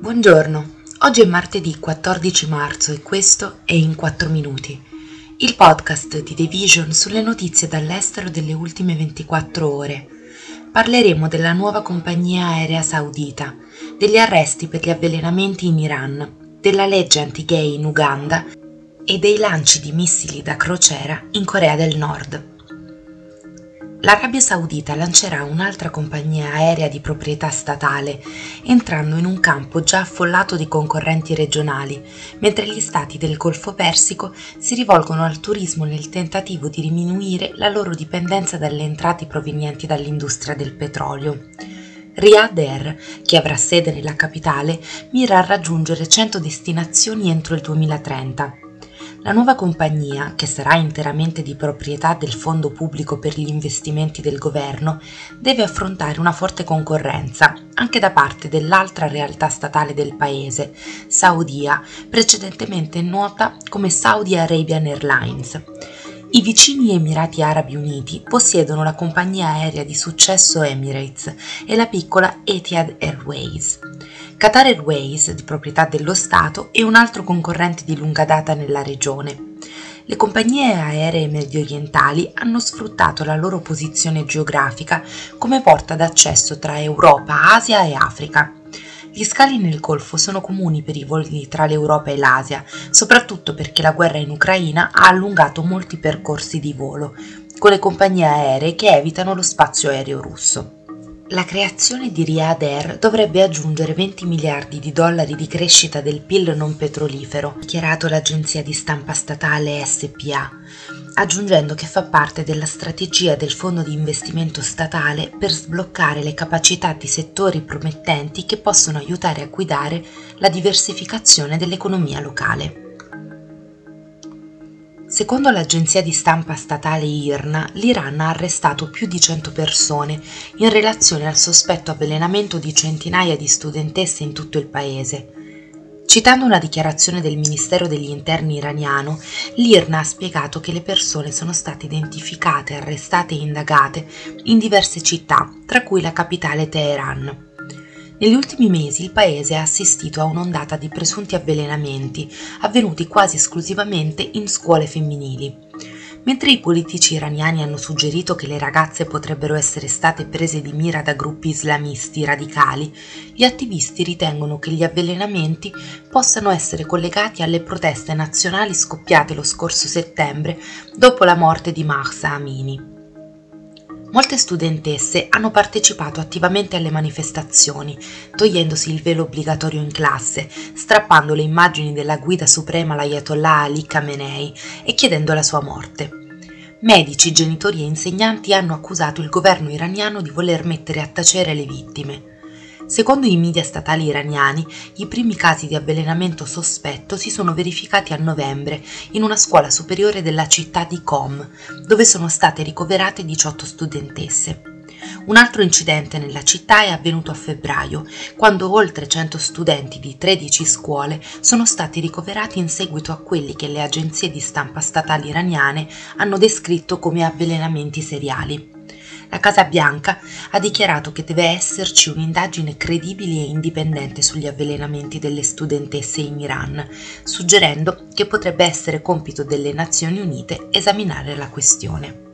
Buongiorno, oggi è martedì 14 marzo e questo è In 4 Minuti, il podcast di The Vision sulle notizie dall'estero delle ultime 24 ore. Parleremo della nuova compagnia aerea saudita, degli arresti per gli avvelenamenti in Iran, della legge anti-gay in Uganda e dei lanci di missili da crociera in Corea del Nord. L'Arabia Saudita lancerà un'altra compagnia aerea di proprietà statale, entrando in un campo già affollato di concorrenti regionali, mentre gli stati del Golfo Persico si rivolgono al turismo nel tentativo di diminuire la loro dipendenza dalle entrate provenienti dall'industria del petrolio. Riyadh Air, che avrà sede nella capitale, mira a raggiungere 100 destinazioni entro il 2030 la nuova compagnia, che sarà interamente di proprietà del Fondo pubblico per gli investimenti del governo, deve affrontare una forte concorrenza anche da parte dell'altra realtà statale del paese, Saudia, precedentemente nota come Saudi Arabian Airlines. I vicini Emirati Arabi Uniti possiedono la compagnia aerea di successo Emirates e la piccola Etihad Airways. Qatar Airways, di proprietà dello Stato, è un altro concorrente di lunga data nella regione. Le compagnie aeree medio orientali hanno sfruttato la loro posizione geografica come porta d'accesso tra Europa, Asia e Africa. Gli scali nel Golfo sono comuni per i voli tra l'Europa e l'Asia, soprattutto perché la guerra in Ucraina ha allungato molti percorsi di volo, con le compagnie aeree che evitano lo spazio aereo russo. La creazione di Riyadh Air dovrebbe aggiungere 20 miliardi di dollari di crescita del PIL non petrolifero, dichiarato l'agenzia di stampa statale SPA, aggiungendo che fa parte della strategia del fondo di investimento statale per sbloccare le capacità di settori promettenti che possono aiutare a guidare la diversificazione dell'economia locale. Secondo l'agenzia di stampa statale IRNA, l'Iran ha arrestato più di 100 persone in relazione al sospetto avvelenamento di centinaia di studentesse in tutto il paese. Citando una dichiarazione del Ministero degli Interni iraniano, l'IRNA ha spiegato che le persone sono state identificate, arrestate e indagate in diverse città, tra cui la capitale Teheran. Negli ultimi mesi il paese ha assistito a un'ondata di presunti avvelenamenti, avvenuti quasi esclusivamente in scuole femminili. Mentre i politici iraniani hanno suggerito che le ragazze potrebbero essere state prese di mira da gruppi islamisti radicali, gli attivisti ritengono che gli avvelenamenti possano essere collegati alle proteste nazionali scoppiate lo scorso settembre dopo la morte di Mahsa Amini. Molte studentesse hanno partecipato attivamente alle manifestazioni, togliendosi il velo obbligatorio in classe, strappando le immagini della guida suprema l'Ayatollah Ali Khamenei e chiedendo la sua morte. Medici, genitori e insegnanti hanno accusato il governo iraniano di voler mettere a tacere le vittime. Secondo i media statali iraniani, i primi casi di avvelenamento sospetto si sono verificati a novembre in una scuola superiore della città di Qom, dove sono state ricoverate 18 studentesse. Un altro incidente nella città è avvenuto a febbraio, quando oltre 100 studenti di 13 scuole sono stati ricoverati in seguito a quelli che le agenzie di stampa statali iraniane hanno descritto come avvelenamenti seriali. La Casa Bianca ha dichiarato che deve esserci un'indagine credibile e indipendente sugli avvelenamenti delle studentesse in Iran, suggerendo che potrebbe essere compito delle Nazioni Unite esaminare la questione.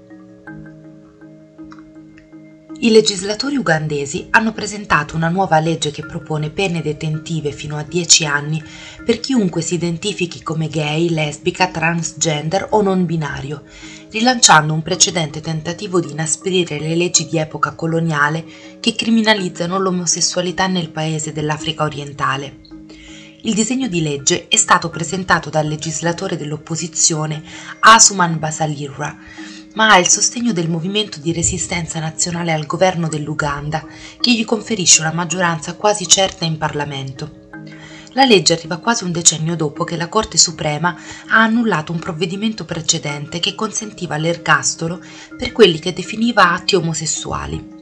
I legislatori ugandesi hanno presentato una nuova legge che propone pene detentive fino a 10 anni per chiunque si identifichi come gay, lesbica, transgender o non binario, rilanciando un precedente tentativo di inasprire le leggi di epoca coloniale che criminalizzano l'omosessualità nel paese dell'Africa orientale. Il disegno di legge è stato presentato dal legislatore dell'opposizione Asuman Basalirra, ma ha il sostegno del movimento di resistenza nazionale al governo dell'Uganda, che gli conferisce una maggioranza quasi certa in Parlamento. La legge arriva quasi un decennio dopo che la Corte Suprema ha annullato un provvedimento precedente che consentiva l'ergastolo per quelli che definiva atti omosessuali.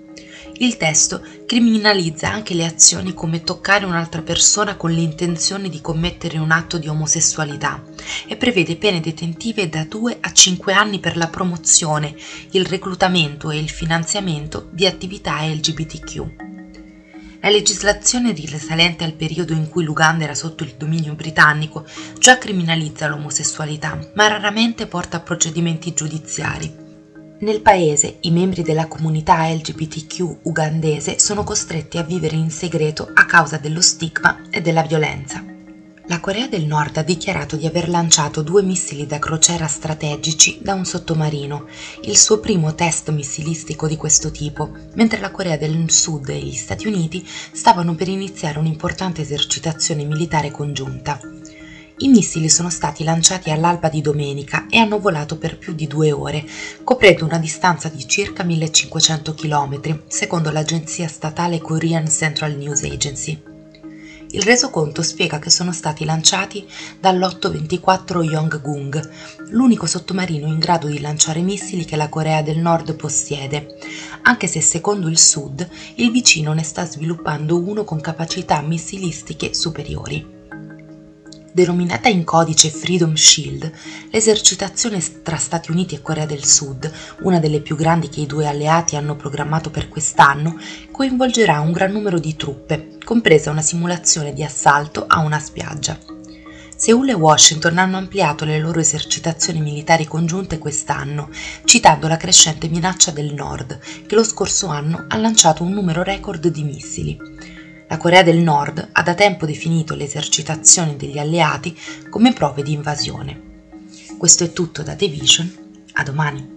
Il testo criminalizza anche le azioni come toccare un'altra persona con l'intenzione di commettere un atto di omosessualità e prevede pene detentive da 2 a 5 anni per la promozione, il reclutamento e il finanziamento di attività LGBTQ. La legislazione risalente al periodo in cui l'Uganda era sotto il dominio britannico già criminalizza l'omosessualità, ma raramente porta a procedimenti giudiziari. Nel paese i membri della comunità LGBTQ ugandese sono costretti a vivere in segreto a causa dello stigma e della violenza. La Corea del Nord ha dichiarato di aver lanciato due missili da crociera strategici da un sottomarino, il suo primo test missilistico di questo tipo, mentre la Corea del Sud e gli Stati Uniti stavano per iniziare un'importante esercitazione militare congiunta. I missili sono stati lanciati all'alba di domenica e hanno volato per più di due ore, coprendo una distanza di circa 1500 km, secondo l'agenzia statale Korean Central News Agency. Il resoconto spiega che sono stati lanciati dall'824 Yonggung, l'unico sottomarino in grado di lanciare missili che la Corea del Nord possiede, anche se secondo il Sud il vicino ne sta sviluppando uno con capacità missilistiche superiori. Denominata in codice Freedom Shield, l'esercitazione tra Stati Uniti e Corea del Sud, una delle più grandi che i due alleati hanno programmato per quest'anno, coinvolgerà un gran numero di truppe, compresa una simulazione di assalto a una spiaggia. Seul e Washington hanno ampliato le loro esercitazioni militari congiunte quest'anno, citando la crescente minaccia del Nord, che lo scorso anno ha lanciato un numero record di missili. La Corea del Nord ha da tempo definito le esercitazioni degli alleati come prove di invasione. Questo è tutto da The Vision, a domani.